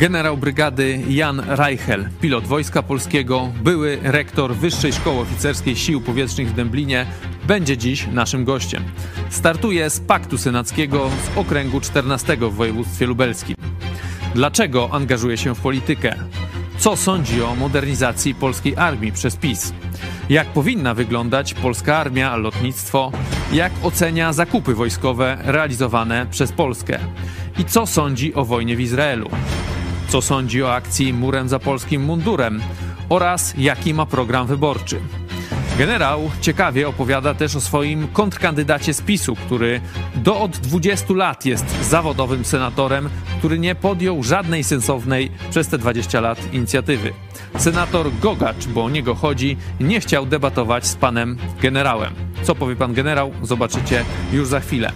Generał brygady Jan Reichel, pilot Wojska Polskiego, były rektor Wyższej Szkoły Oficerskiej Sił Powietrznych w Dęblinie, będzie dziś naszym gościem. Startuje z Paktu Senackiego z okręgu 14 w województwie lubelskim. Dlaczego angażuje się w politykę? Co sądzi o modernizacji polskiej armii przez PiS? Jak powinna wyglądać polska armia, lotnictwo? Jak ocenia zakupy wojskowe realizowane przez Polskę? I co sądzi o wojnie w Izraelu? Co sądzi o akcji Murem za polskim mundurem? Oraz jaki ma program wyborczy? Generał ciekawie opowiada też o swoim kontrkandydacie z PiSu, który do od 20 lat jest zawodowym senatorem, który nie podjął żadnej sensownej przez te 20 lat inicjatywy. Senator Gogacz, bo o niego chodzi, nie chciał debatować z panem generałem. Co powie pan generał, zobaczycie już za chwilę.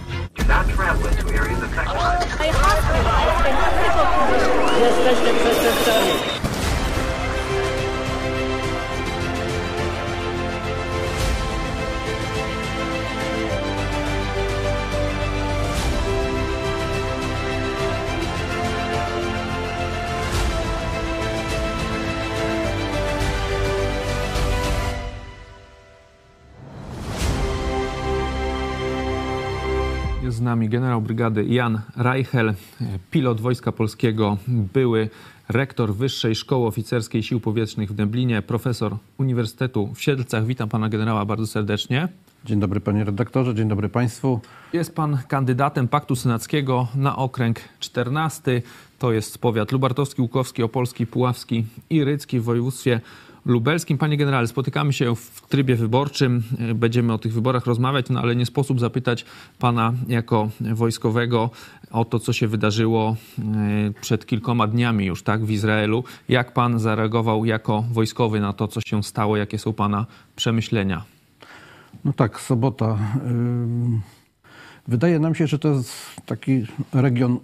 Przestępcami. Nami generał brygady Jan Reichel, pilot Wojska Polskiego, były rektor Wyższej Szkoły Oficerskiej Sił Powietrznych w Dęblinie, profesor Uniwersytetu w Siedlcach. Witam pana generała bardzo serdecznie. Dzień dobry panie redaktorze, dzień dobry państwu. Jest pan kandydatem Paktu Senackiego na okręg 14. To jest powiat lubartowski, łukowski, opolski, puławski i rycki w województwie lubelskim. Panie generale, spotykamy się w trybie wyborczym. Będziemy o tych wyborach rozmawiać, no ale nie sposób zapytać pana jako wojskowego o to, co się wydarzyło e, przed kilkoma dniami już tak w Izraelu. Jak pan zareagował jako wojskowy na to, co się stało? Jakie są pana przemyślenia? No tak, sobota. Wydaje nam się, że to jest taki region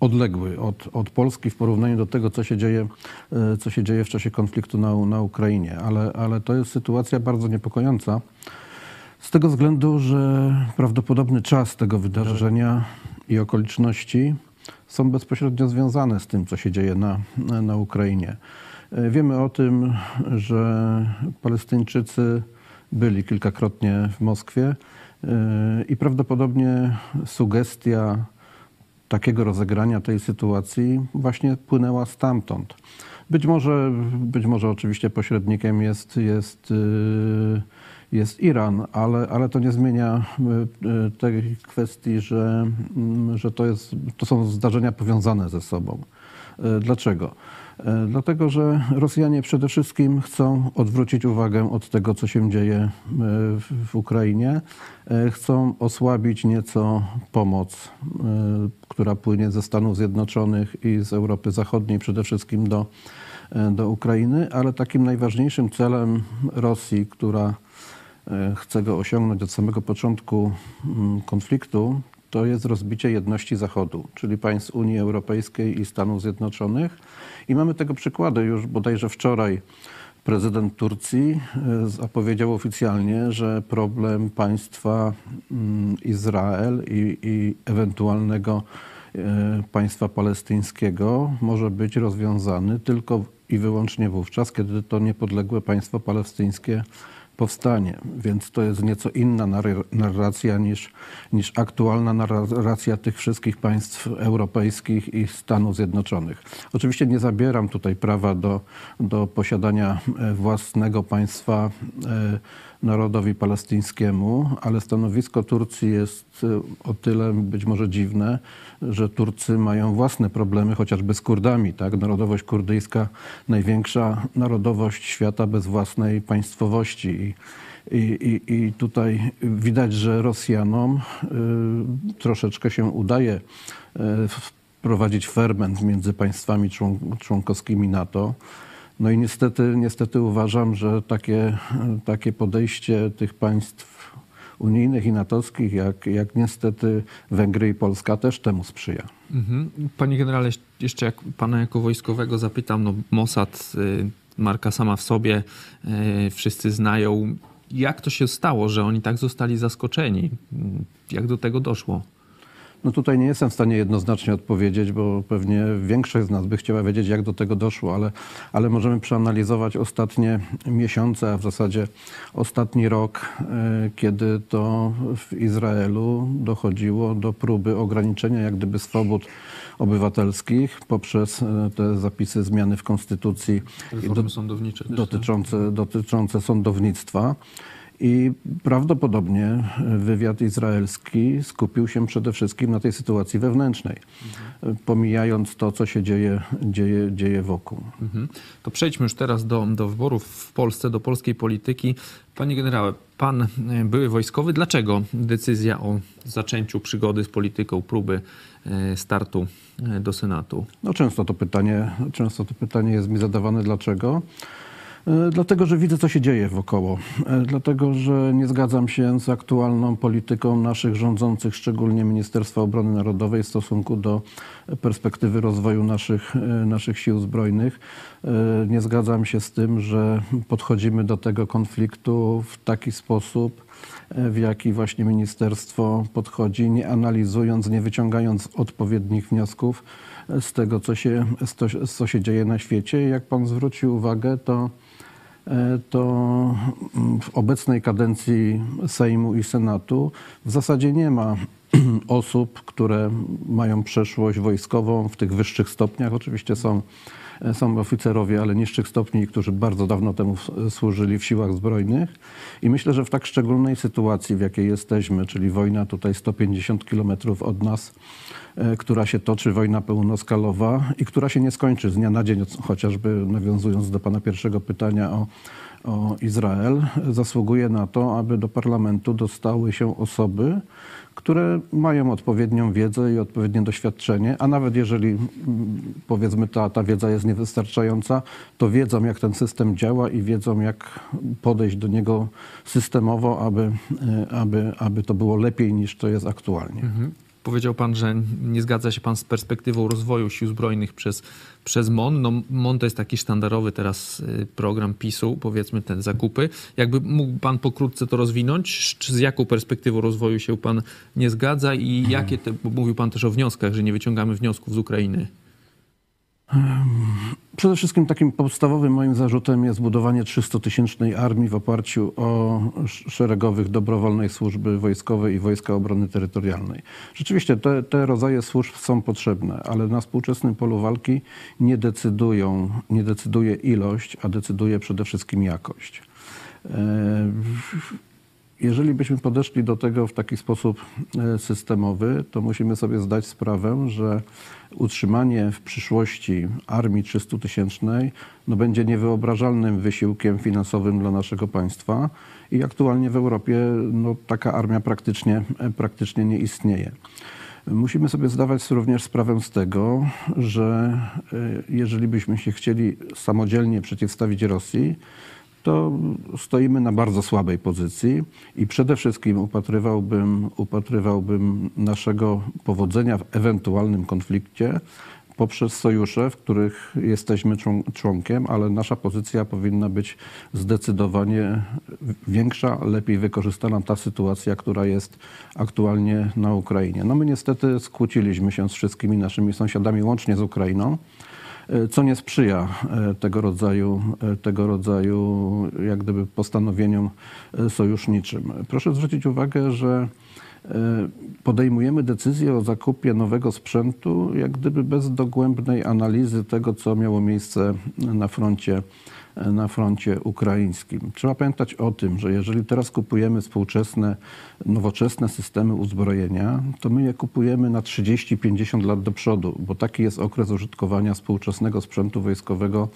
odległy od, od Polski w porównaniu do tego, co się dzieje, e, co się dzieje w czasie konfliktu na, na Ukrainie. Ale, ale to jest sytuacja bardzo niepokojąca. Z tego względu, że prawdopodobny czas tego wydarzenia i okoliczności są bezpośrednio związane z tym, co się dzieje na, na Ukrainie. E, wiemy o tym, że Palestyńczycy byli kilkakrotnie w Moskwie e, i prawdopodobnie sugestia takiego rozegrania tej sytuacji właśnie płynęła stamtąd. Być może, być może oczywiście pośrednikiem jest, jest, y, jest Iran, ale, ale to nie zmienia y, y, tej kwestii, że, mm, że to, jest, to są zdarzenia powiązane ze sobą. Dlaczego? E, dlatego, że Rosjanie przede wszystkim chcą odwrócić uwagę od tego, co się dzieje e, w Ukrainie. E, chcą osłabić nieco pomoc, która płynie ze Stanów Zjednoczonych i z Europy Zachodniej, przede wszystkim do, do Ukrainy, ale takim najważniejszym celem Rosji, która chce go osiągnąć od samego początku mm, konfliktu, to jest rozbicie jedności Zachodu, czyli państw Unii Europejskiej i Stanów Zjednoczonych. I mamy tego przykłady. Już bodajże wczoraj prezydent Turcji e, zapowiedział oficjalnie, że problem państwa mm, Izrael i, i ewentualnego e, państwa palestyńskiego może być rozwiązany tylko i wyłącznie wówczas, kiedy to niepodległe państwo palestyńskie powstanie. Więc to jest nieco inna narracja niż, niż aktualna narracja tych wszystkich państw europejskich i Stanów Zjednoczonych. Oczywiście nie zabieram tutaj prawa do, do posiadania własnego państwa e, narodowi palestyńskiemu, ale stanowisko Turcji jest e, o tyle być może dziwne, że Turcy mają własne problemy, chociażby z Kurdami. Tak? Narodowość kurdyjska, największa narodowość świata bez własnej państwowości. I, i, i tutaj widać, że Rosjanom y, troszeczkę się udaje y, wprowadzić ferment między państwami członkowskimi NATO. No i niestety, niestety uważam, że takie, takie podejście tych państw unijnych i natowskich, jak, jak niestety Węgry i Polska też temu sprzyja. Mhm. Panie generale, jeszcze jak pana jako wojskowego zapytam, no Mossad, y, marka sama w sobie, y, wszyscy znają. Jak to się stało, że oni tak zostali zaskoczeni? Jak do tego doszło? No tutaj nie jestem w stanie jednoznacznie odpowiedzieć, bo pewnie większość z nas by chciała wiedzieć, jak do tego doszło, ale, ale możemy przeanalizować ostatnie miesiące, a w zasadzie ostatni rok, e, kiedy to w Izraelu dochodziło do próby ograniczenia jak gdyby swobód obywatelskich poprzez e, te zapisy zmiany w konstytucji też, tak? dotyczące, dotyczące sądownictwa. I prawdopodobnie wywiad izraelski skupił się przede wszystkim na tej sytuacji wewnętrznej, pomijając to, co się dzieje, dzieje, dzieje wokół. Mhm. To przejdźmy już teraz do, do wyborów w Polsce, do polskiej polityki. Panie generale, pan e, były wojskowy. Dlaczego decyzja o zaczęciu przygody z polityką, próby e, startu e, do Senatu? No często to pytanie, często to pytanie jest mi zadawane dlaczego. E, Dlatego, że widzę, co się dzieje wokoło. E, Dlatego, że nie zgadzam się z aktualną polityką naszych rządzących, szczególnie Ministerstwa Obrony Narodowej w stosunku do perspektywy rozwoju naszych, e, naszych sił zbrojnych. Nie zgadzam się z tym, że podchodzimy do tego konfliktu w taki sposób, w jaki właśnie ministerstwo podchodzi, nie analizując, nie wyciągając odpowiednich wniosków z tego, co się, co się dzieje na świecie. Jak pan zwrócił uwagę, to, to mm, w obecnej kadencji Sejmu i Senatu w zasadzie nie ma osób, które mają przeszłość wojskową w tych wyższych stopniach. Oczywiście są, e, są oficerowie, ale niższych stopni, którzy bardzo dawno temu służyli w siłach zbrojnych. I myślę, że w tak szczególnej sytuacji, w jakiej jesteśmy, czyli wojna tutaj 150 kilometrów od nas, e, która się toczy, wojna pełnoskalowa i która się nie skończy z dnia na dzień, chociażby nawiązując do pana pierwszego pytania o, o Izrael, zasługuje na to, aby do parlamentu dostały się osoby, które mają odpowiednią wiedzę i odpowiednie doświadczenie, a nawet jeżeli powiedzmy ta, ta wiedza jest niewystarczająca, to wiedzą jak ten system działa i wiedzą jak podejść do niego systemowo, aby, e, aby, aby to było lepiej niż to jest aktualnie. Mhm. Powiedział pan, że nie zgadza się pan z perspektywą rozwoju sił zbrojnych przez, przez MON. No, MON to jest taki sztandarowy teraz y, program PiSu, powiedzmy ten zakupy. Jakby mógł pan pokrótce to rozwinąć? Czy z jaką perspektywą rozwoju się pan nie zgadza i jakie, te, bo mówił pan też o wnioskach, że nie wyciągamy wniosków z Ukrainy. Przede wszystkim takim podstawowym moim zarzutem jest budowanie 300-tysięcznej armii w oparciu o sz- szeregowych dobrowolnej służby wojskowej i Wojska Obrony Terytorialnej. Rzeczywiście te, te rodzaje służb są potrzebne, ale na współczesnym polu walki nie decydują, nie decyduje ilość, a decyduje przede wszystkim jakość. Jeżeli byśmy podeszli do tego w taki sposób e, systemowy, to musimy sobie zdać sprawę, że utrzymanie w przyszłości armii 300-tysięcznej no będzie niewyobrażalnym wysiłkiem finansowym dla naszego państwa i aktualnie w Europie no, taka armia praktycznie, praktycznie nie istnieje. Musimy sobie zdawać również sprawę z tego, że e, jeżeli byśmy się chcieli samodzielnie przeciwstawić Rosji, to stoimy na bardzo słabej pozycji i przede wszystkim upatrywałbym, upatrywałbym naszego powodzenia w ewentualnym konflikcie poprzez sojusze, w których jesteśmy człon- członkiem, ale nasza pozycja powinna być zdecydowanie większa, lepiej wykorzystana ta sytuacja, która jest aktualnie na Ukrainie. No my niestety skłóciliśmy się z wszystkimi naszymi sąsiadami, łącznie z Ukrainą co nie sprzyja e, tego rodzaju, e, tego rodzaju jak gdyby postanowieniom e, sojuszniczym. Proszę zwrócić uwagę, że e, podejmujemy decyzję o zakupie nowego sprzętu, jak gdyby bez dogłębnej analizy tego, co miało miejsce na froncie, na froncie ukraińskim. Trzeba pamiętać o tym, że jeżeli teraz kupujemy współczesne, nowoczesne systemy uzbrojenia, to my je kupujemy na 30-50 lat do przodu, bo taki jest okres użytkowania współczesnego sprzętu wojskowego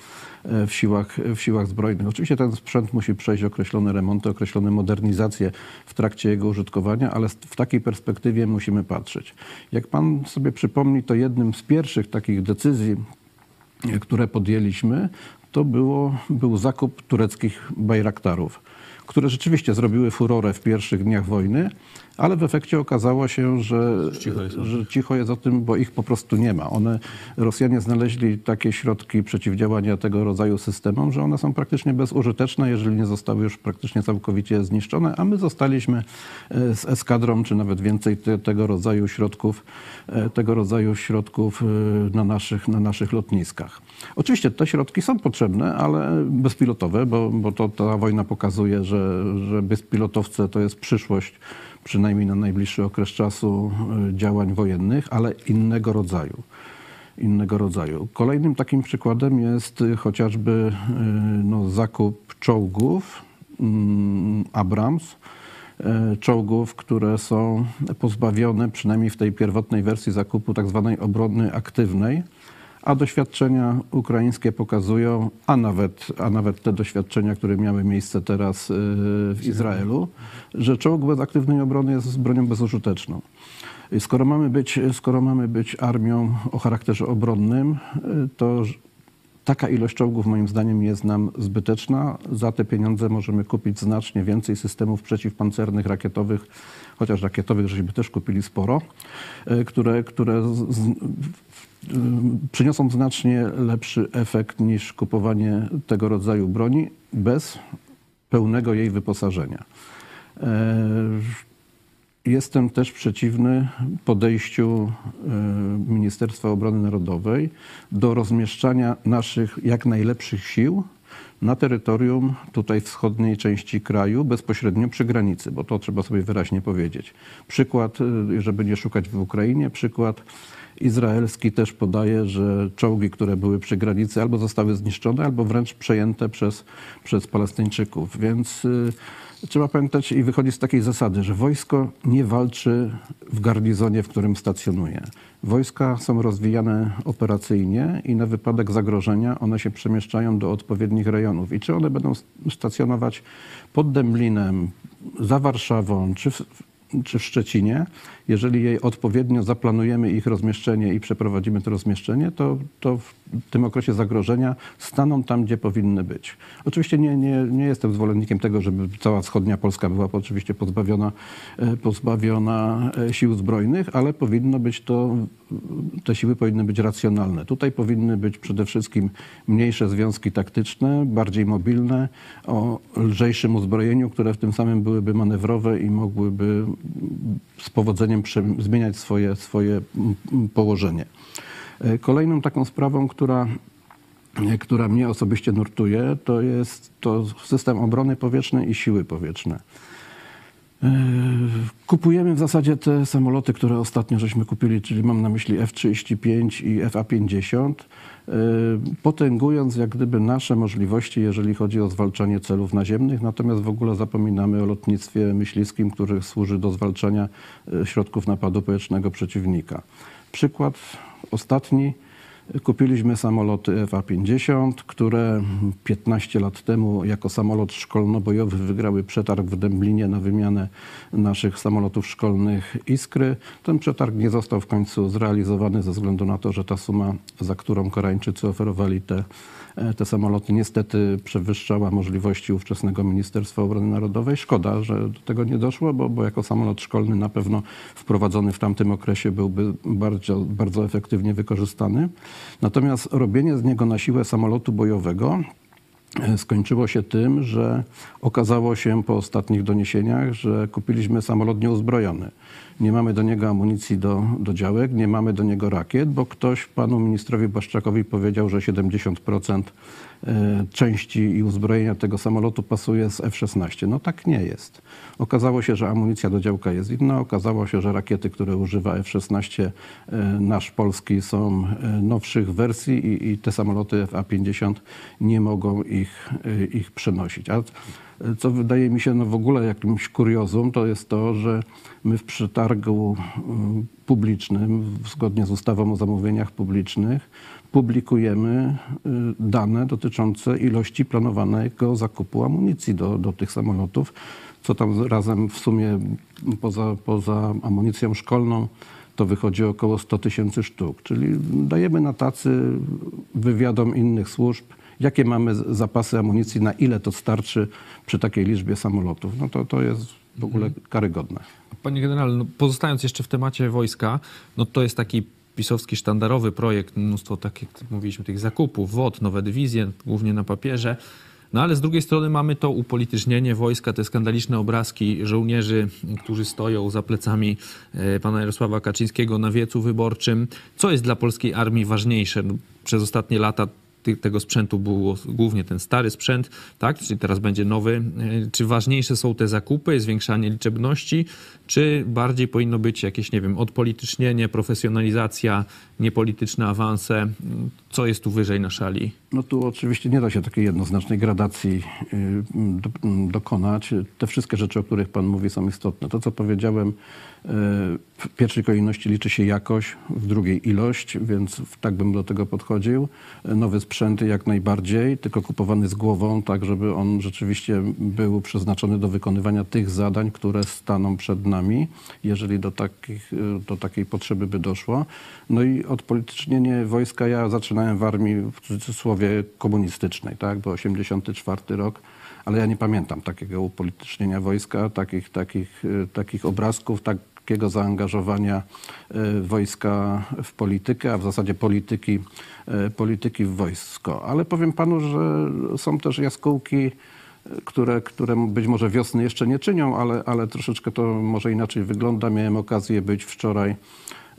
e, w siłach, w siłach zbrojnych. Oczywiście ten sprzęt musi przejść określone remonty, określone modernizacje w trakcie jego użytkowania, ale w takiej perspektywie musimy patrzeć. Jak pan sobie przypomni, to jednym z pierwszych takich decyzji, e, które podjęliśmy, to było, był zakup tureckich bajraktarów, które rzeczywiście zrobiły furorę w pierwszych dniach wojny, ale w efekcie okazało się, że Cicho jest o że cicho jest o tym, bo ich po prostu nie ma. One, Rosjanie znaleźli takie środki przeciwdziałania tego rodzaju systemom, że one są praktycznie bezużyteczne, jeżeli nie zostały już praktycznie całkowicie zniszczone, a my zostaliśmy e, z eskadrą, czy nawet więcej te, tego rodzaju środków, e, tego rodzaju środków e, na naszych, na naszych lotniskach. Oczywiście te środki są potrzebne, ale bezpilotowe, bo, bo to ta wojna pokazuje, że, że bezpilotowce to jest przyszłość przynajmniej na najbliższy okres czasu y, działań wojennych, ale innego rodzaju. Innego rodzaju. Kolejnym takim przykładem jest y, chociażby y, no, zakup czołgów mm, Abrams, czołgów, które są pozbawione, przynajmniej w tej pierwotnej wersji zakupu, tak zwanej obrony aktywnej a doświadczenia ukraińskie pokazują, a nawet, a nawet te doświadczenia, które miały miejsce teraz y, w Izraelu, że czołg bez aktywnej obrony jest bronią bezużyteczną. Skoro mamy być, skoro mamy być armią o charakterze obronnym, y, to taka ilość czołgów moim zdaniem jest nam zbyteczna. Za te pieniądze możemy kupić znacznie więcej systemów przeciwpancernych, rakietowych, chociaż rakietowych żeśmy też kupili sporo, y, które, które przyniosą znacznie lepszy efekt niż kupowanie tego rodzaju broni bez pełnego jej wyposażenia. E, jestem też przeciwny podejściu e, Ministerstwa Obrony Narodowej do rozmieszczania naszych jak najlepszych sił na terytorium tutaj wschodniej części kraju, bezpośrednio przy granicy, bo to trzeba sobie wyraźnie powiedzieć. Przykład, e, żeby nie szukać w Ukrainie, przykład izraelski też podaje, że czołgi, które były przy granicy albo zostały zniszczone, albo wręcz przejęte przez, przez Palestyńczyków. Więc y, trzeba pamiętać i wychodzić z takiej zasady, że wojsko nie walczy w garnizonie, w którym stacjonuje. Wojska są rozwijane operacyjnie i na wypadek zagrożenia one się przemieszczają do odpowiednich rejonów. I czy one będą stacjonować pod Dęblinem, za Warszawą, czy w, czy w Szczecinie, jeżeli jej odpowiednio zaplanujemy ich rozmieszczenie i przeprowadzimy to rozmieszczenie, to, to w tym okresie zagrożenia staną tam, gdzie powinny być. Oczywiście nie, nie, nie jestem zwolennikiem tego, żeby cała wschodnia Polska była oczywiście pozbawiona, e, pozbawiona e, sił zbrojnych, ale powinno być to, te siły powinny być racjonalne. Tutaj powinny być przede wszystkim mniejsze związki taktyczne, bardziej mobilne, o lżejszym uzbrojeniu, które w tym samym byłyby manewrowe i mogłyby z powodzeniem zmieniać swoje, swoje położenie. E, kolejną taką sprawą, która, e, która mnie osobiście nurtuje, to jest to system obrony powietrznej i siły powietrzne. E, kupujemy w zasadzie te samoloty, które ostatnio żeśmy kupili, czyli mam na myśli F-35 i FA-50, potęgując jak gdyby nasze możliwości, jeżeli chodzi o zwalczanie celów naziemnych, natomiast w ogóle zapominamy o lotnictwie myśliwskim, które służy do zwalczania środków napadu powietrznego przeciwnika. Przykład ostatni. Kupiliśmy samoloty FA-50, które 15 lat temu jako samolot szkolno-bojowy wygrały przetarg w Dęblinie na wymianę naszych samolotów szkolnych Iskry. Ten przetarg nie został w końcu zrealizowany ze względu na to, że ta suma, za którą Koreańczycy oferowali te te samoloty niestety przewyższała możliwości ówczesnego Ministerstwa Obrony Narodowej. Szkoda, że do tego nie doszło, bo, bo jako samolot szkolny na pewno wprowadzony w tamtym okresie byłby bardzo, bardzo efektywnie wykorzystany. Natomiast robienie z niego na siłę samolotu bojowego e, skończyło się tym, że okazało się po ostatnich doniesieniach, że kupiliśmy samolot nieuzbrojony nie mamy do niego amunicji do, do działek, nie mamy do niego rakiet, bo ktoś panu ministrowi Błaszczakowi powiedział, że 70% e, części i uzbrojenia tego samolotu pasuje z F-16. No tak nie jest. Okazało się, że amunicja do działka jest inna. Okazało się, że rakiety, które używa F-16 e, nasz polski są e, nowszych wersji i, i te samoloty F-A-50 nie mogą ich, ich przenosić. A co wydaje mi się no w ogóle jakimś kuriozum, to jest to, że my w przetargu mm, publicznym, zgodnie z ustawą o zamówieniach publicznych, publikujemy y, dane dotyczące ilości planowanego zakupu amunicji do, do tych samolotów, co tam razem w sumie poza, poza amunicją szkolną to wychodzi około 100 tysięcy sztuk. Czyli dajemy na tacy wywiadom innych służb, jakie mamy zapasy amunicji, na ile to starczy przy takiej liczbie samolotów. No to, to jest w ogóle karygodne. Panie generale, no pozostając jeszcze w temacie wojska, no to jest taki pisowski sztandarowy projekt, mnóstwo, tak jak mówiliśmy, tych zakupów, WOT, nowe dywizje, głównie na papierze. No ale z drugiej strony mamy to upolitycznienie wojska, te skandaliczne obrazki żołnierzy, którzy stoją za plecami e, pana Jarosława Kaczyńskiego na wiecu wyborczym. Co jest dla polskiej armii ważniejsze? No, przez ostatnie lata tego sprzętu było głównie ten stary sprzęt, tak? Czyli teraz będzie nowy. E, Czy ważniejsze są te zakupy, zwiększanie liczebności, czy bardziej powinno być jakieś, nie wiem, odpolitycznienie, profesjonalizacja, niepolityczne awanse? Co jest tu wyżej na szali? No tu oczywiście nie da się takiej jednoznacznej gradacji y, do, dokonać. Te wszystkie rzeczy, o których Pan mówi, są istotne. To, co powiedziałem, y, w pierwszej kolejności liczy się jakość, w drugiej ilość, więc tak bym do tego podchodził. Nowy sprzęt jak najbardziej, tylko kupowany z głową, tak żeby on rzeczywiście był przeznaczony do wykonywania tych zadań, które staną przed nami, jeżeli do, takich, do takiej potrzeby by doszło. No i odpolitycznienie wojska, ja zaczynałem w armii w cudzysłowie komunistycznej, tak, bo 84 rok, ale ja nie pamiętam takiego upolitycznienia wojska, takich, takich, y, takich obrazków, takiego zaangażowania y, wojska w politykę, a w zasadzie polityki, y, polityki w wojsko. Ale powiem panu, że są też jaskółki, które, które być może wiosny jeszcze nie czynią, ale, ale troszeczkę to może inaczej wygląda. Miałem okazję być wczoraj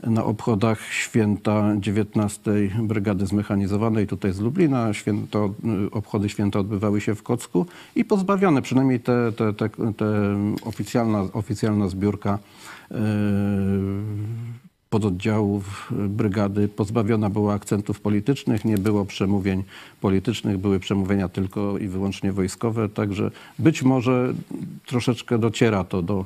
na obchodach święta 19 Brygady Zmechanizowanej tutaj z Lublina. Święto, y, obchody święta odbywały się w Kocku i pozbawione, przynajmniej te, te, te, te oficjalna, oficjalna zbiórka yy, pododdziałów brygady pozbawiona była akcentów politycznych, nie było przemówień politycznych, były przemówienia tylko i wyłącznie wojskowe, także być może troszeczkę dociera to do,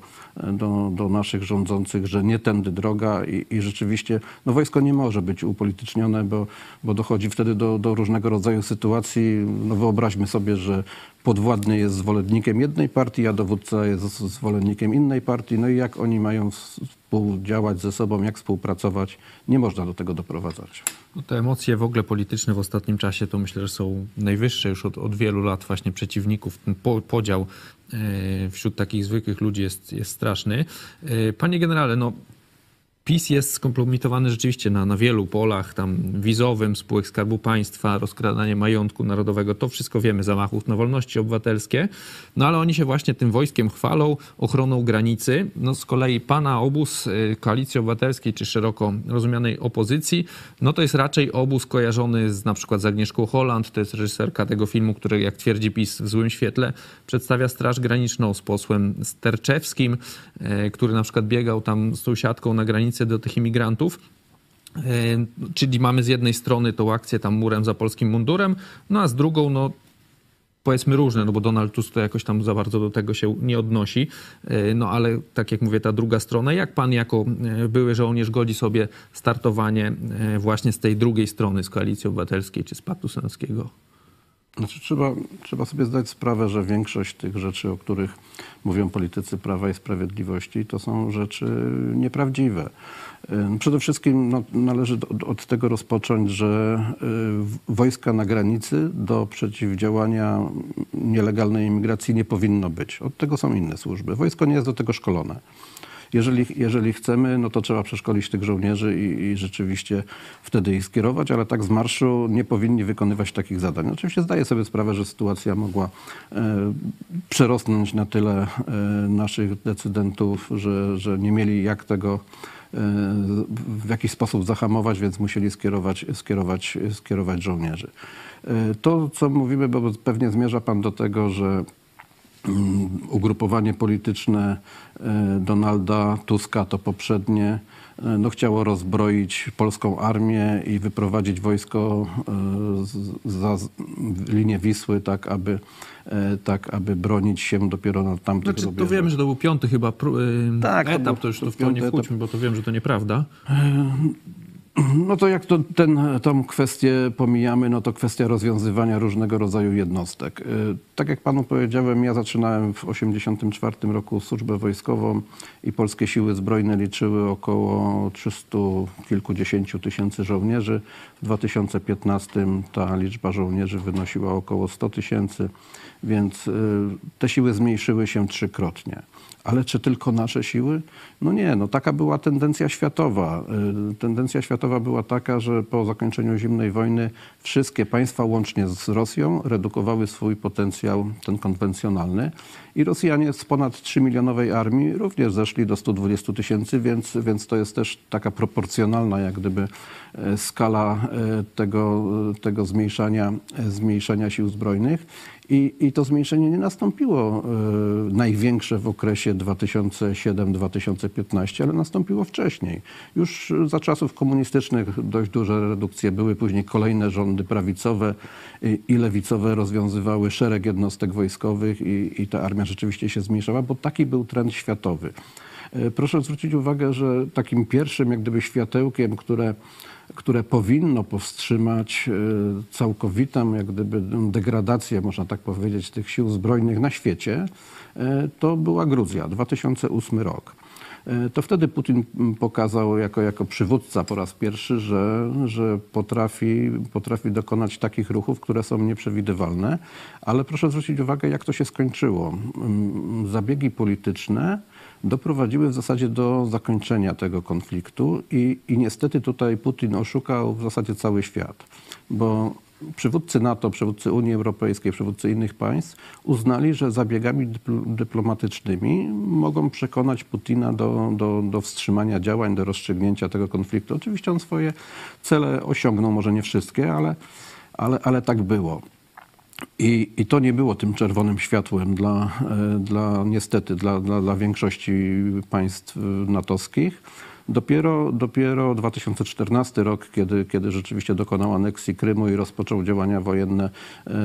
do, do naszych rządzących, że nie tędy droga i, i rzeczywiście no wojsko nie może być upolitycznione, bo, bo dochodzi wtedy do, do różnego rodzaju sytuacji. No wyobraźmy sobie, że podwładny jest zwolennikiem jednej partii, a dowódca jest zwolennikiem innej partii. No i jak oni mają współdziałać ze sobą, jak współpracować, nie można do tego doprowadzać. No te emocje w ogóle polityczne w ostatnim czasie to myślę, że są najwyższe już od, od wielu lat właśnie przeciwników. Ten po, podział e, wśród takich zwykłych ludzi jest, jest straszny. E, Panie generale, no PiS jest skompromitowany rzeczywiście na, na wielu polach, tam wizowym, spółek Skarbu Państwa, rozkradanie majątku narodowego, to wszystko wiemy, zamachów na wolności obywatelskie, no ale oni się właśnie tym wojskiem chwalą, ochroną granicy. No z kolei pana obóz y, Koalicji Obywatelskiej, czy szeroko rozumianej opozycji, no to jest raczej obóz kojarzony z na przykład z Agnieszką Holland, to jest reżyserka tego filmu, który jak twierdzi PiS w złym świetle, przedstawia Straż Graniczną z posłem Sterczewskim, y, który na przykład biegał tam z tą siatką na granicy do tych imigrantów. E, Czyli mamy z jednej strony tą akcję tam murem za polskim mundurem, no a z drugą, no powiedzmy różne, no bo Donald Tusk to jakoś tam za bardzo do tego się nie odnosi. E, No ale tak jak mówię, ta druga strona, jak pan jako e, były żołnierz godzi sobie startowanie właśnie z tej drugiej strony, z Koalicji Obywatelskiej czy z Senackiego? Znaczy, trzeba, trzeba sobie zdać sprawę, że większość tych rzeczy, o których mówią politycy Prawa i Sprawiedliwości, to są rzeczy nieprawdziwe. Przede wszystkim no, należy od, od tego rozpocząć, że y, wojska na granicy do przeciwdziałania nielegalnej imigracji nie powinno być. Od tego są inne służby. Wojsko nie jest do tego szkolone. Jeżeli, jeżeli chcemy, no to trzeba przeszkolić tych żołnierzy i, i rzeczywiście wtedy ich skierować, ale tak z marszu nie powinni wykonywać takich zadań. Oczywiście zdaję sobie sprawę, że sytuacja mogła e, przerosnąć na tyle e, naszych decydentów, że, że nie mieli jak tego e, w jakiś sposób zahamować, więc musieli skierować, skierować, skierować żołnierzy. E, To, co mówimy, bo pewnie zmierza Pan do tego, że ugrupowanie polityczne e, Donalda Tuska, to poprzednie, e, no, chciało rozbroić polską armię i wyprowadzić wojsko e, za linię Wisły, tak aby, tak aby bronić się dopiero na tamtych Znaczy, to wiemy, że to był piąty chyba Tak, to etap, był- to już to to w to nie wchódźmy, bo to wiem, że to nieprawda. No to jak to ten, tą kwestię pomijamy, no to kwestia rozwiązywania różnego rodzaju jednostek. Y, Tak jak panu powiedziałem, ja zaczynałem w 1984 roku służbę wojskową i polskie siły zbrojne liczyły około 300 kilkudziesięciu tysięcy żołnierzy. W 2015 ta liczba żołnierzy wynosiła około 100 tysięcy, więc y, te siły zmniejszyły się trzykrotnie. Ale czy tylko nasze siły? No nie, no taka była tendencja światowa. Y, Tendencja światowa była taka, że po zakończeniu zimnej wojny wszystkie państwa łącznie z Rosją redukowały swój potencjał, ten konwencjonalny. I Rosjanie z ponad 3-milionowej armii również zeszli do 120 tysięcy, więc, więc to jest też taka proporcjonalna jak gdyby e, skala e, tego, tego zmniejszania, e, zmniejszania sił zbrojnych. I, I to zmniejszenie nie nastąpiło e, największe w okresie 2007-2015, ale nastąpiło wcześniej. Już za czasów komunistycznych dość duże redukcje były, później kolejne rządy prawicowe i, lewicowe rozwiązywały szereg jednostek wojskowych i, i ta armia rzeczywiście się zmniejszała, bo taki był trend światowy. E, Proszę zwrócić uwagę, że takim pierwszym jak gdyby światełkiem, które, które powinno powstrzymać e, całkowitą jak gdyby degradację, można tak powiedzieć, tych sił zbrojnych na świecie, e, to była Gruzja, 2008 rok. E, To wtedy Putin pokazał jako, jako przywódca po raz pierwszy, że, że potrafi, potrafi dokonać takich ruchów, które są nieprzewidywalne. Ale proszę zwrócić uwagę, jak to się skończyło. Mm, Zabiegi polityczne doprowadziły w zasadzie do zakończenia tego konfliktu i, i niestety tutaj Putin oszukał w zasadzie cały świat, bo przywódcy NATO, przywódcy Unii Europejskiej, przywódcy innych państw uznali, że zabiegami dypl- dyplomatycznymi mogą przekonać Putina do, do, do wstrzymania działań, do rozstrzygnięcia tego konfliktu. Oczywiście on swoje cele osiągnął, może nie wszystkie, ale, ale, ale tak było. I, I to nie było tym czerwonym światłem dla, e, dla niestety, dla, dla, dla większości państw e, natowskich. Dopiero, dopiero 2014 rok, kiedy, kiedy rzeczywiście dokonał aneksji Krymu i rozpoczął działania wojenne e,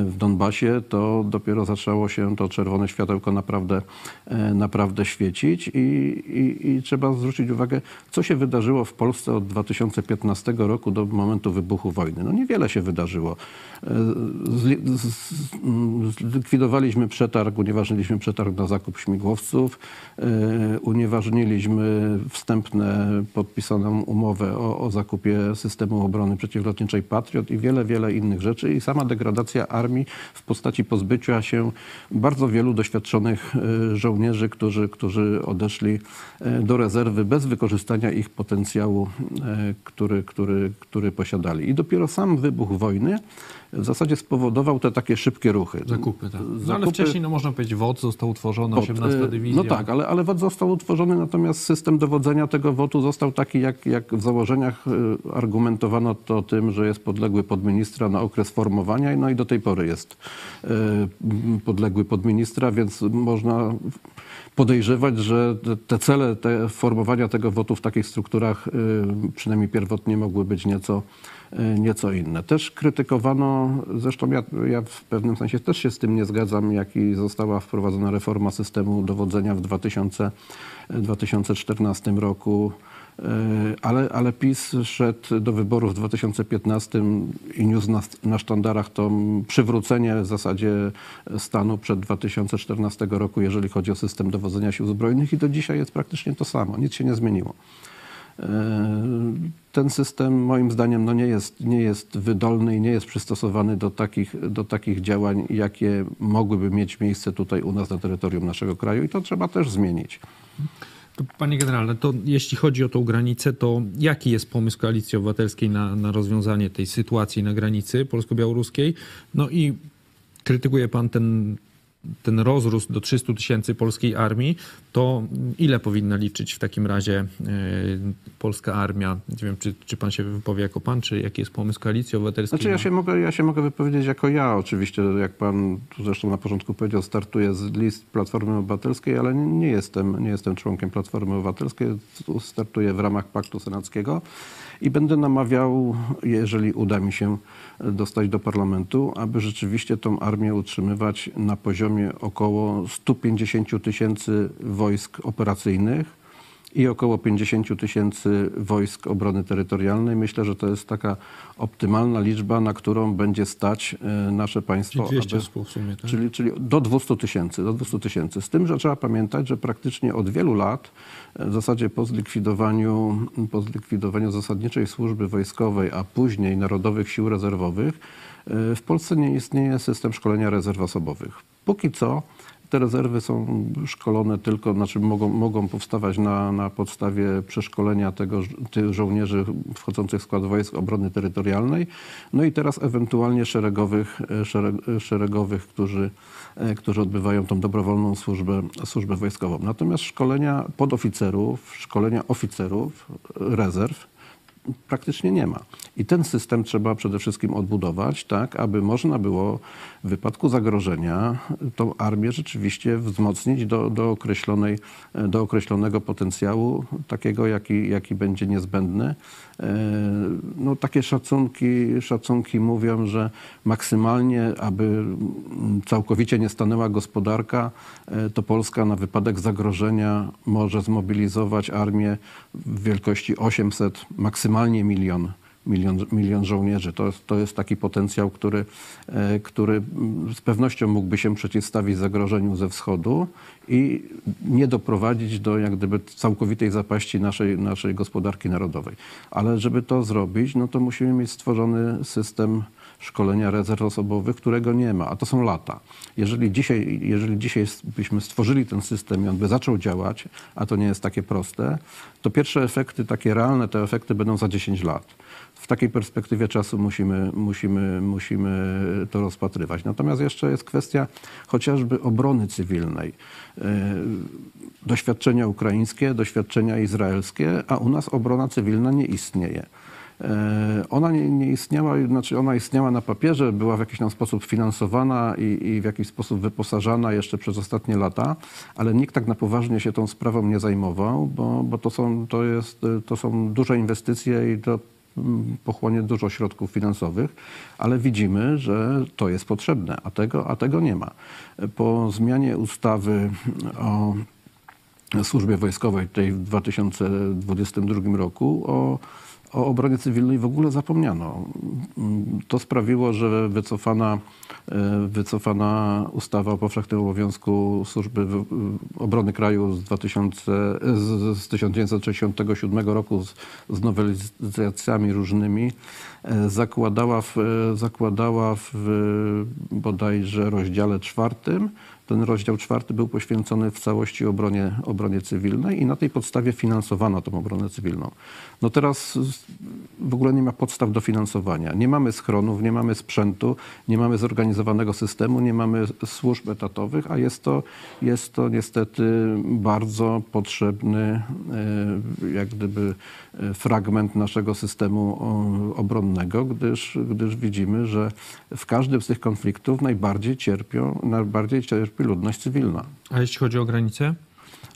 w Donbasie, to dopiero zaczęło się to czerwone światełko naprawdę, e, naprawdę świecić. I, i, I trzeba zwrócić uwagę, co się wydarzyło w Polsce od 2015 roku do momentu wybuchu wojny. No niewiele się wydarzyło. E, Zlikwidowaliśmy przetarg, unieważniliśmy przetarg na zakup śmigłowców, unieważniliśmy wstępne podpisaną umowę o, o zakupie systemu obrony przeciwlotniczej Patriot i wiele, wiele innych rzeczy. I sama degradacja armii w postaci pozbycia się bardzo wielu doświadczonych e, żołnierzy, którzy, którzy odeszli e, do rezerwy bez wykorzystania ich potencjału, e, który, który, który posiadali. I dopiero sam wybuch wojny w zasadzie spowodował te takie szybkie ruchy. Zakupy, tak. No, ale Zakupy- wcześniej, no można powiedzieć, WOD został utworzony, Wod, 18 y, dywizja. No tak, ale, ale WOD został utworzony, natomiast system dowodzenia tego WOT-u został taki, jak, jak w założeniach y, argumentowano to tym, że jest podległy pod ministra na okres formowania, no i do tej pory jest y, podległy pod ministra, więc można podejrzewać, że te- cele te formowania tego WOT-u w takich strukturach y, przynajmniej pierwotnie mogły być nieco, y, nieco inne. Też krytykowano, zresztą ja, ja w pewnym sensie też się z tym nie zgadzam, jak i została wprowadzona reforma systemu dowodzenia w 2000, 2014 roku. Y, Ale, ale PiS szedł do wyborów w 2015 i niósł na, na sztandarach to przywrócenie w zasadzie stanu przed 2014 roku, jeżeli chodzi o system dowodzenia sił zbrojnych i do dzisiaj jest praktycznie to samo, nic się nie zmieniło. E, Ten system moim zdaniem no nie, jest, nie jest wydolny i nie jest przystosowany do takich, do takich działań, jakie mogłyby mieć miejsce tutaj u nas na terytorium naszego kraju i to trzeba też zmienić. Panie generale, to jeśli chodzi o tą granicę, to jaki jest pomysł Koalicji Obywatelskiej na, na rozwiązanie tej sytuacji na granicy polsko-białoruskiej? No i krytykuje pan ten, ten rozrósł do 300 tysięcy polskiej armii, to ile powinna liczyć w takim razie e, polska armia? Nie wiem, czy, czy pan się wypowie jako pan, czy jaki jest pomysł Koalicji Obywatelskiej? Znaczy ja na- się, mogę, ja się mogę wypowiedzieć jako ja. Oczywiście, jak pan tu zresztą na początku powiedział, startuję z list Platformy Obywatelskiej, ale nie, jestem, nie jestem członkiem Platformy Obywatelskiej. Startuję w ramach Paktu Senackiego i będę namawiał, jeżeli uda mi się dostać do parlamentu, aby rzeczywiście tą armię utrzymywać na poziomie około 150 tysięcy wojsk operacyjnych i około 50 tysięcy wojsk obrony terytorialnej. Myślę, że to jest taka optymalna liczba, na którą będzie stać e, nasze państwo. Czyli 200 aby- sumie, tak? Czyli, czyli do 200 tysięcy, do 200 tysięcy. Z tym, że trzeba pamiętać, że praktycznie od wielu lat, e, w zasadzie po zlikwidowaniu, po zlikwidowaniu zasadniczej służby wojskowej, a później Narodowych Sił Rezerwowych, e, w Polsce nie istnieje system szkolenia rezerw osobowych. Póki co Te rezerwy są szkolone tylko, znaczy mogą, mogą powstawać na, na podstawie przeszkolenia tego, tych żołnierzy wchodzących w skład wojsk obrony terytorialnej. No i teraz ewentualnie szeregowych, szereg, szeregowych którzy, e, którzy odbywają tą dobrowolną służbę, służbę wojskową. Natomiast szkolenia podoficerów, szkolenia oficerów, rezerw praktycznie nie ma. I ten system trzeba przede wszystkim odbudować, tak, aby można było w wypadku zagrożenia tą armię rzeczywiście wzmocnić do, do, określonej, do określonego potencjału, takiego, jaki, jaki będzie niezbędny. E, no, takie szacunki, szacunki mówią, że maksymalnie, aby całkowicie nie stanęła gospodarka, e, to Polska na wypadek zagrożenia może zmobilizować armię w wielkości 800, maksymalnie milion milion, milion żołnierzy. To, to jest taki potencjał, który, e, który z pewnością mógłby się przeciwstawić zagrożeniu ze wschodu i nie doprowadzić do jak gdyby całkowitej zapaści naszej, naszej gospodarki narodowej. Ale żeby to zrobić, no to musimy mieć stworzony system szkolenia rezerw osobowych, którego nie ma, a to są lata. Jeżeli dzisiaj, jeżeli dzisiaj byśmy stworzyli ten system i on by zaczął działać, a to nie jest takie proste, to pierwsze efekty, takie realne, te efekty będą za 10 lat w takiej perspektywie czasu musimy, musimy, musimy to rozpatrywać. Natomiast jeszcze jest kwestia chociażby obrony cywilnej. E, doświadczenia ukraińskie, doświadczenia izraelskie, a u nas obrona cywilna nie istnieje. E, ona nie, nie, istniała, znaczy ona istniała na papierze, była w jakiś tam sposób finansowana i, i, w jakiś sposób wyposażana jeszcze przez ostatnie lata, ale nikt tak na poważnie się tą sprawą nie zajmował, bo, bo to, są, to, jest, to są duże inwestycje i to pochłonie dużo środków finansowych, ale widzimy, że to jest potrzebne, a tego, a tego nie ma. Po zmianie ustawy o służbie wojskowej tej w 2022 roku o o obronie cywilnej w ogóle zapomniano. To sprawiło, że wycofana, e, wycofana ustawa o powszechnym obowiązku służby obrony kraju z, 2000, z 1967 roku z, z nowelizacjami różnymi zakładała w, e, zakładała w bodajże rozdziale czwartym ten rozdział czwarty był poświęcony w całości obronie, obronie cywilnej i na tej podstawie finansowano tą obronę cywilną. No teraz w ogóle nie ma podstaw do finansowania. Nie mamy schronów, nie mamy sprzętu, nie mamy zorganizowanego systemu, nie mamy służb etatowych, a jest to, jest to niestety bardzo potrzebny e, jak gdyby e, fragment naszego systemu obronnego, gdyż, gdyż widzimy, że w każdym z tych konfliktów najbardziej cierpią, najbardziej cierpi ludność cywilna. A jeśli chodzi o granice?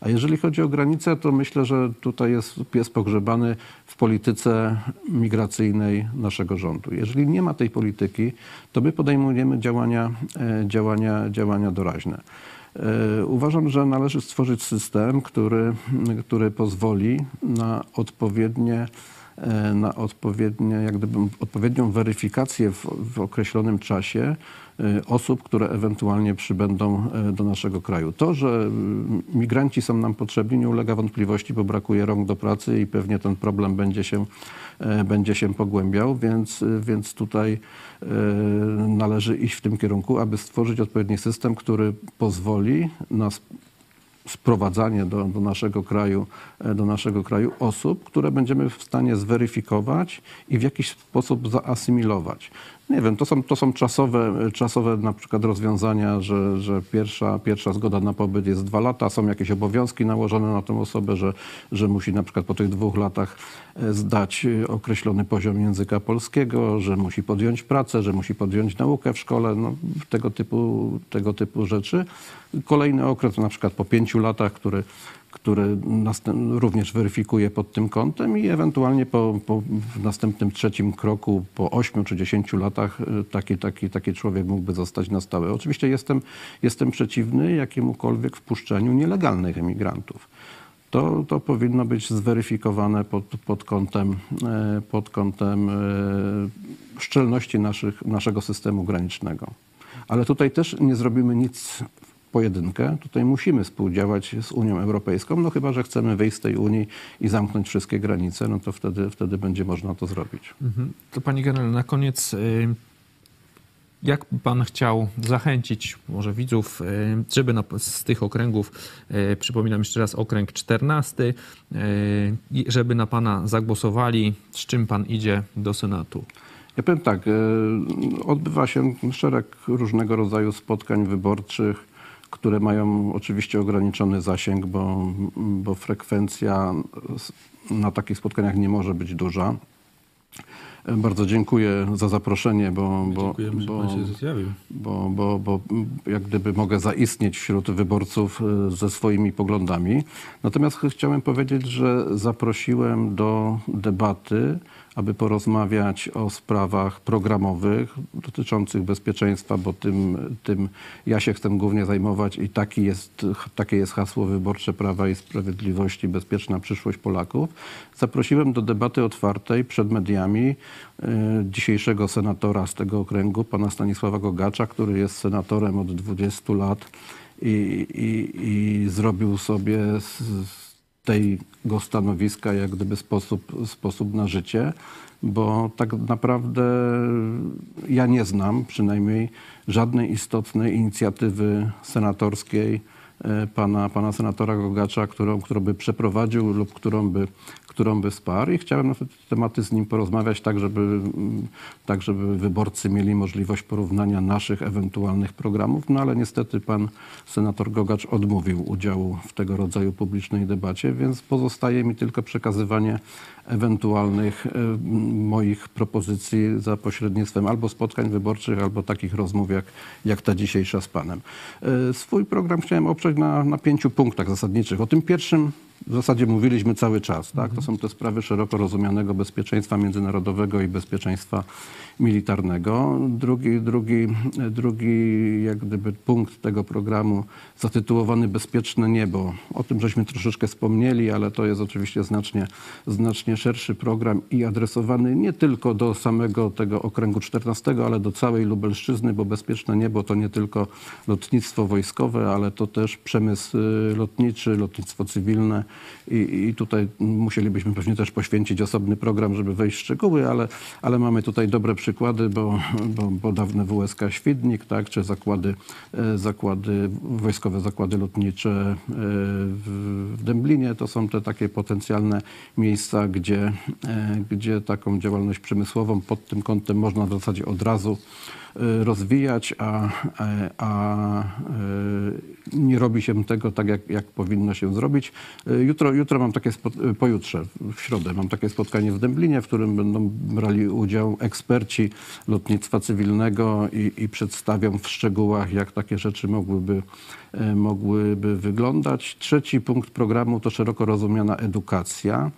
A jeżeli chodzi o granice, to myślę, że tutaj jest pies pogrzebany w polityce migracyjnej naszego rządu. Jeżeli nie ma tej polityki, to my podejmujemy działania, e, działania, działania doraźne. E, uważam, że należy stworzyć system, który, który pozwoli na odpowiednie na odpowiednie, jak gdyby, odpowiednią weryfikację w, w określonym czasie Y, osób, które ewentualnie przybędą y, do naszego kraju. To, że y, migranci są nam potrzebni, nie ulega wątpliwości, bo brakuje rąk do pracy i pewnie ten problem będzie się, będzie się pogłębiał, więc, więc tutaj należy iść w tym kierunku, aby stworzyć odpowiedni system, który pozwoli na sprowadzanie do, do, naszego kraju, do naszego kraju osób, które będziemy w stanie zweryfikować i w jakiś sposób zaasymilować. Nie wiem, to są, to są czasowe, czasowe na przykład rozwiązania, że, że pierwsza, pierwsza zgoda na pobyt jest dwa lata, są jakieś obowiązki nałożone na tę osobę, że, że musi na przykład po tych dwóch latach e, zdać określony poziom języka polskiego, że musi podjąć pracę, że musi podjąć naukę w szkole, no, tego, typu, tego typu rzeczy. Kolejny okres na przykład po pięciu latach, który który również weryfikuje pod tym kątem i ewentualnie po, po, w następnym trzecim kroku, po 8 czy 10 latach, y, taki, taki, taki człowiek mógłby zostać na stałe. Oczywiście jestem, jestem przeciwny jakiemukolwiek wpuszczeniu nielegalnych emigrantów. To, to powinno być zweryfikowane pod, pod kątem, e, pod kątem e, szczelności naszych, naszego systemu granicznego. Ale tutaj też nie zrobimy nic pojedynkę. Tutaj musimy współdziałać z Unią Europejską, no chyba, że chcemy wyjść z tej Unii i zamknąć wszystkie granice, no to wtedy, wtedy będzie można to zrobić. Mhm. To Pani General, na koniec y, Jak pan chciał zachęcić może widzów, e, żeby z tych okręgów, e, przypominam jeszcze raz okręg 14, e, i żeby na pana zagłosowali, z czym pan idzie do Senatu? Ja powiem tak, odbywa się szereg różnego rodzaju spotkań wyborczych, które mają oczywiście ograniczony zasięg, bo, bo frekwencja na takich spotkaniach nie może być duża. Bardzo dziękuję za zaproszenie, bo, bo, bo, bo, bo, bo jak gdyby mogę zaistnieć wśród wyborców e, ze swoimi poglądami. Natomiast ch- chciałem powiedzieć, że zaprosiłem do debaty, aby porozmawiać o sprawach programowych dotyczących bezpieczeństwa, bo tym, tym ja się chcę głównie zajmować i taki jest, takie jest hasło wyborcze Prawa i Sprawiedliwości, bezpieczna przyszłość Polaków. Zaprosiłem do debaty otwartej przed mediami e, dzisiejszego senatora z tego okręgu, pana Stanisława Gogacza, który jest senatorem od 20 lat i, i, i zrobił sobie z, tego stanowiska jak gdyby sposób, sposób na życie, bo tak naprawdę ja nie znam przynajmniej żadnej istotnej inicjatywy senatorskiej pana, pana senatora Gogacza, którą, którą by przeprowadził lub którą by, którą by wsparł i chciałem na te tematy z nim porozmawiać tak żeby, tak, żeby wyborcy mieli możliwość porównania naszych ewentualnych programów, no ale niestety pan senator Gogacz odmówił udziału w tego rodzaju publicznej debacie, więc pozostaje mi tylko przekazywanie ewentualnych e, moich propozycji za pośrednictwem albo spotkań wyborczych, albo takich rozmów jak, jak ta dzisiejsza z panem. E, Swój program chciałem oprzeć na, na pięciu punktach zasadniczych. O tym pierwszym w zasadzie mówiliśmy cały czas. Tak? To są te sprawy szeroko rozumianego bezpieczeństwa międzynarodowego i bezpieczeństwa militarnego. Drugi, drugi, drugi jak gdyby punkt tego programu zatytułowany Bezpieczne Niebo. O tym żeśmy troszeczkę wspomnieli, ale to jest oczywiście znacznie, znacznie szerszy program i adresowany nie tylko do samego tego okręgu 14, ale do całej Lubelszczyzny, bo Bezpieczne Niebo to nie tylko lotnictwo wojskowe, ale to też przemysł y, lotniczy, lotnictwo cywilne i, i tutaj musielibyśmy pewnie też poświęcić osobny program, żeby wejść w szczegóły, ale, ale mamy tutaj dobre przykłady, bo, bo, bo dawne WSK Świdnik, tak, czy zakłady, e, zakłady, wojskowe zakłady lotnicze e, w, Dęblinie, to są te takie potencjalne miejsca, gdzie, e, gdzie taką działalność przemysłową pod tym kątem można w zasadzie od razu rozwijać, a, a, a e, nie robi się tego tak, jak, jak powinno się zrobić. E, Jutro, jutro mam takie, e, pojutrze, w środę, mam takie spotkanie w Dęblinie, w którym będą brali udział eksperci lotnictwa cywilnego i, i przedstawią w szczegółach, jak takie rzeczy mogłyby, e, mogłyby wyglądać. Trzeci punkt programu to szeroko rozumiana edukacja.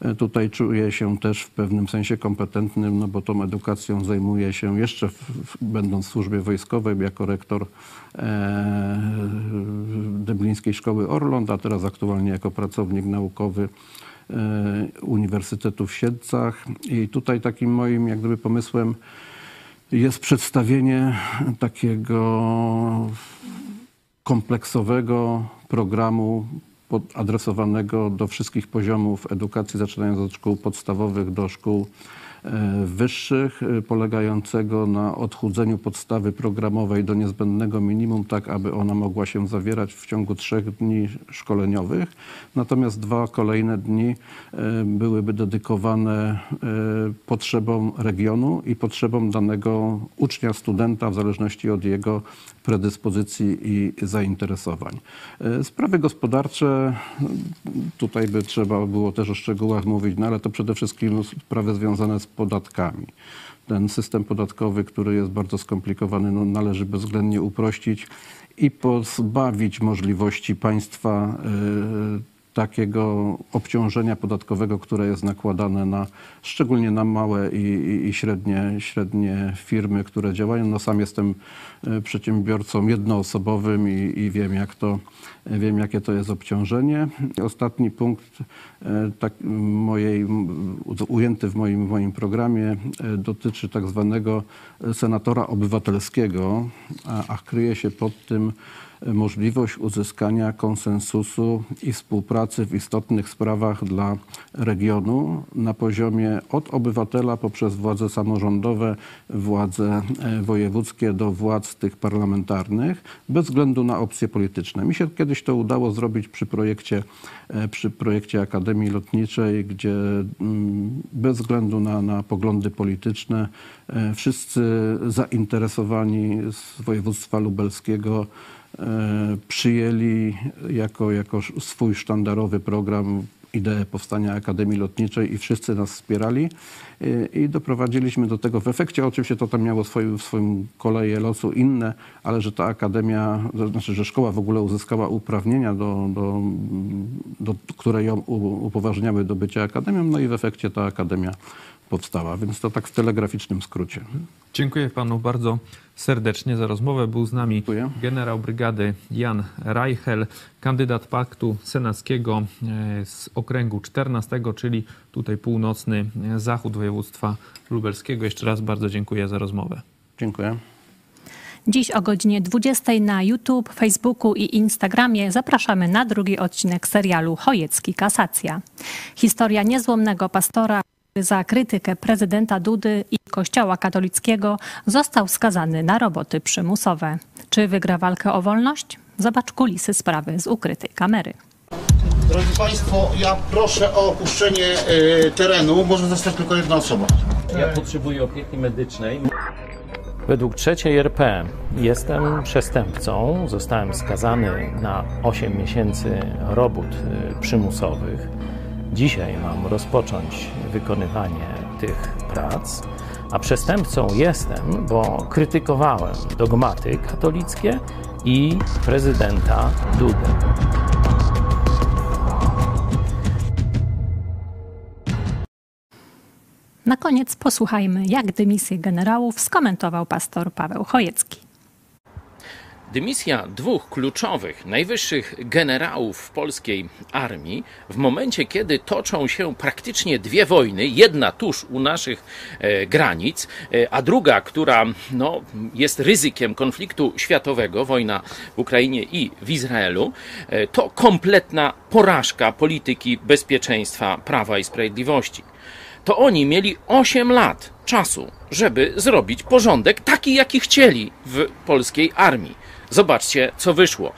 E, Tutaj czuję się też w pewnym sensie kompetentnym, no bo tą edukacją zajmuję się jeszcze w, w, będąc w służbie wojskowej jako rektor e, Dęblińskiej Szkoły Orląt, a teraz aktualnie jako pracownik naukowy e, Uniwersytetu w Siedlcach. I tutaj takim moim jak gdyby pomysłem jest przedstawienie takiego kompleksowego programu adresowanego do wszystkich poziomów edukacji, zaczynając od szkół podstawowych do szkół e, wyższych, e, polegającego na odchudzeniu podstawy programowej do niezbędnego minimum, tak aby ona mogła się zawierać w ciągu trzech dni szkoleniowych. Natomiast dwa kolejne dni e, byłyby dedykowane potrzebom regionu i potrzebom danego ucznia, studenta, w zależności od jego predyspozycji i zainteresowań. E, Sprawy gospodarcze, tutaj by trzeba było też o szczegółach mówić, no ale to przede wszystkim sprawy związane z podatkami. Ten system podatkowy, który jest bardzo skomplikowany, no, należy bezwzględnie uprościć i pozbawić możliwości państwa e, takiego obciążenia podatkowego, które jest nakładane na, szczególnie na małe i, i, i średnie, średnie firmy, które działają. No sam jestem e, przedsiębiorcą jednoosobowym i, i wiem, jak to, wiem, jakie to jest obciążenie. Ostatni punkt e, tak, mojej, ujęty w moim, moim programie e, dotyczy tak zwanego senatora obywatelskiego, a, a kryje się pod tym możliwość uzyskania konsensusu i współpracy w istotnych sprawach dla regionu na poziomie od obywatela poprzez władze samorządowe, władze e, wojewódzkie do władz tych parlamentarnych, bez względu na opcje polityczne. Mi się kiedyś to udało zrobić przy projekcie, e, przy projekcie Akademii Lotniczej, gdzie mm, bez względu na, na poglądy polityczne e, wszyscy zainteresowani z województwa lubelskiego e, przyjęli jako, jako swój sztandarowy program ideę powstania Akademii Lotniczej i wszyscy nas wspierali i, i doprowadziliśmy do tego. W efekcie oczywiście to tam miało swoim, w swoim koleje losu inne, ale że ta Akademia, to znaczy, że szkoła w ogóle uzyskała uprawnienia, do, do, do, które ją upoważniały do bycia Akademią, no i w efekcie ta Akademia powstała. Więc to tak w telegraficznym skrócie. Dziękuję panu bardzo serdecznie za rozmowę. Był z nami Dziękuję. generał brygady Jan Reichel, kandydat paktu senackiego e, z okręgu 14, czyli tutaj północny e, zachód województwa lubelskiego. Jeszcze raz bardzo dziękuję za rozmowę. Dziękuję. Dziś o godzinie 20 na YouTube, Facebooku i Instagramie zapraszamy na drugi odcinek serialu Chojecki Kasacja. Historia niezłomnego pastora za krytykę prezydenta Dudy i Kościoła katolickiego został skazany na roboty przymusowe. Czy wygra walkę o wolność? Zobacz kulisy sprawy z ukrytej kamery. Drodzy Państwo, ja proszę o opuszczenie e, terenu. Może zostać tylko jedna osoba. Ja potrzebuję opieki medycznej. Według trzeciej RP jestem przestępcą. Zostałem skazany na 8 miesięcy robót y, przymusowych. Dzisiaj mam rozpocząć wykonywanie tych prac, a przestępcą jestem, bo krytykowałem dogmaty katolickie i prezydenta Dudę. Na koniec posłuchajmy, jak dymisję generałów skomentował pastor Paweł Chojecki. Dymisja dwóch kluczowych, najwyższych generałów polskiej armii, w momencie kiedy toczą się praktycznie dwie wojny, jedna tuż u naszych e, granic, e, a druga, która no, jest ryzykiem konfliktu światowego, wojna w Ukrainie i w Izraelu, e, to kompletna porażka polityki bezpieczeństwa, prawa i sprawiedliwości to oni mieli 8 lat czasu, żeby zrobić porządek taki, jaki chcieli w polskiej armii. Zobaczcie, co wyszło.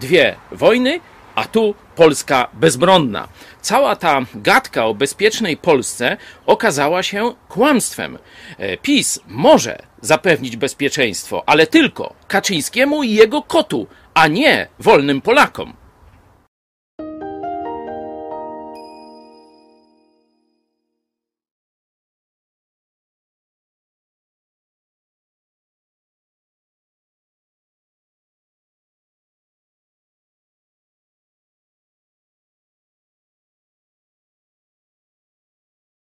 Dwie wojny, a tu Polska bezbronna. Cała ta gadka o bezpiecznej Polsce okazała się kłamstwem. E, PiS może zapewnić bezpieczeństwo, ale tylko Kaczyńskiemu i jego kotu, a nie wolnym Polakom.